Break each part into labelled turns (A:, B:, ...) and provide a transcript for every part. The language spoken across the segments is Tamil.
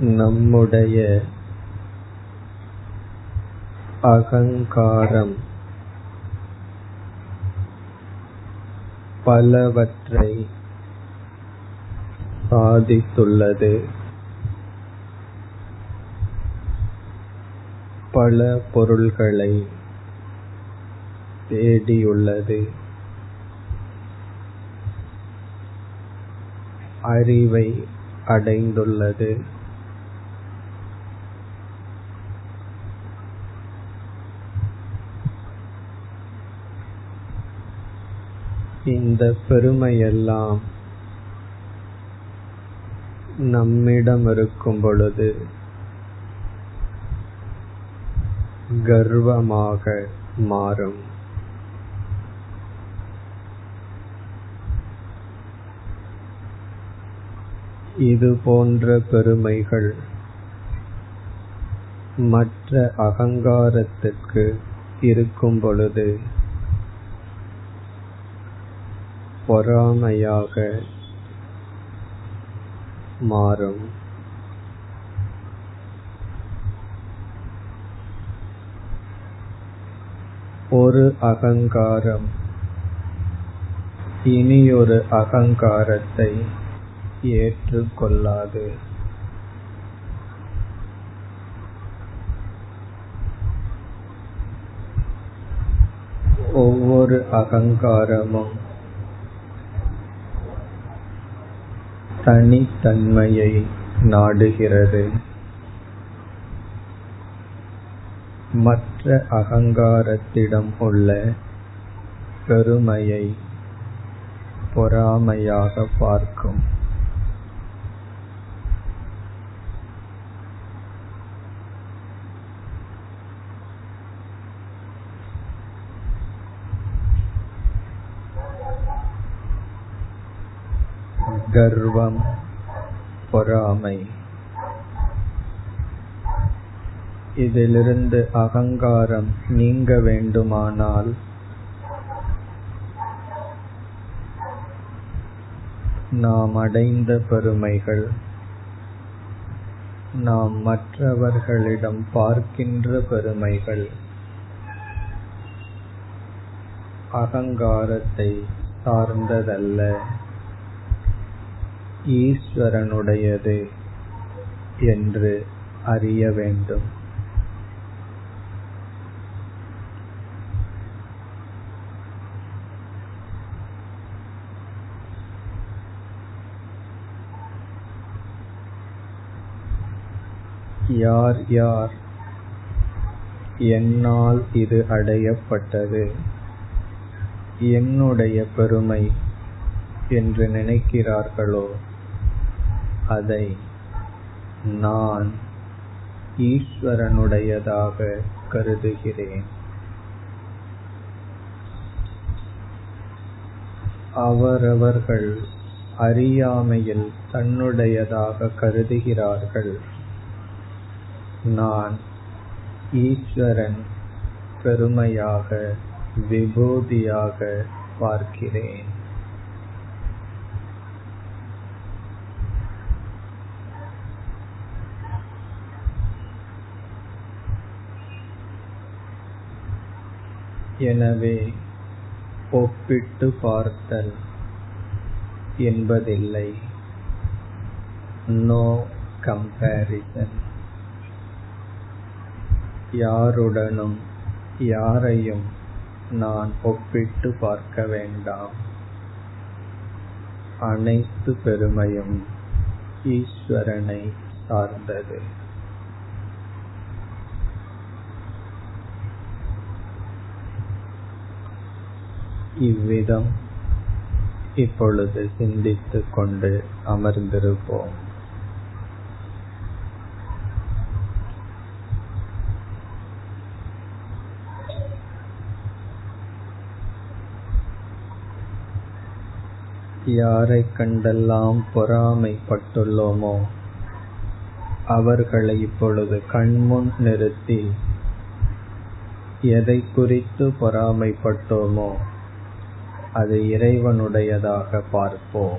A: நம்முடைய அகங்காரம் பலவற்றை சாதித்துள்ளது. பல பொருள்களை தேடியுள்ளது. அறிவை அடைந்துள்ளது. இந்த பெருமையெல்லாம் நம்மிடம் இருக்கும் பொழுது கர்வமாக மாறும். இது போன்ற பெருமைகள் மற்ற அகங்காரத்திற்கு இருக்கும் பொழுது பொறாமையாக மாறும். ஒரு அகங்காரம். இனியொரு அகங்காரத்தை ஏற்றுக்கொள்ளாது ஒவ்வொரு அகங்காரமும் தனித்தன்மையை நாடுகிறது. மற்ற அகங்காரத்திடம் உள்ள பெருமையை பொறாமையாக பார்க்கும். கர்வம் பொறாமை இதிலிருந்து அகங்காரம் நீங்க வேண்டுமானால் நாம் அடைந்த பெருமைகள் நாம் மற்றவர்களிடம் பார்க்கின்ற பெருமைகள் அகங்காரத்தை சார்ந்ததல்ல. ஈஸ்வரனுடையது என்று அறிய வேண்டும். யார் யார்? என்னால் இது அடையப்பட்டது. என்னுடைய பெருமை என்று நினைக்கிறார்களோ? அதை நான் ஈஸ்வரனுடையதாக கருதுகிறேன். அவரவர்கள் அறியாமையில் தன்னுடையதாக கருதுகிறார்கள். நான் ஈஸ்வரன் பெருமையாக விபூதியாக பார்க்கிறேன். எனவே ஒப்பிட்டு பார்த்தல் என்பதில்லை. நோ கம்பேரிசன் யாருடனும் யாரையும் நான் ஒப்பிட்டு பார்க்க வேண்டாம். அனைத்து பெருமையும் ஈஸ்வரனை சார்ந்தது. இவ்விதம் இப்பொழுது சிந்தித்துக் கொண்டு அமர்ந்திருப்போம். யாரை கண்டெல்லாம் பொறாமைப்பட்டுள்ளோமோ அவர்களை இப்பொழுது கண்முன் நிறுத்தி எதை குறித்து பொறாமைப்பட்டோமோ அது இறைவனுடையதாக பார்ப்போம்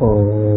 A: ஓ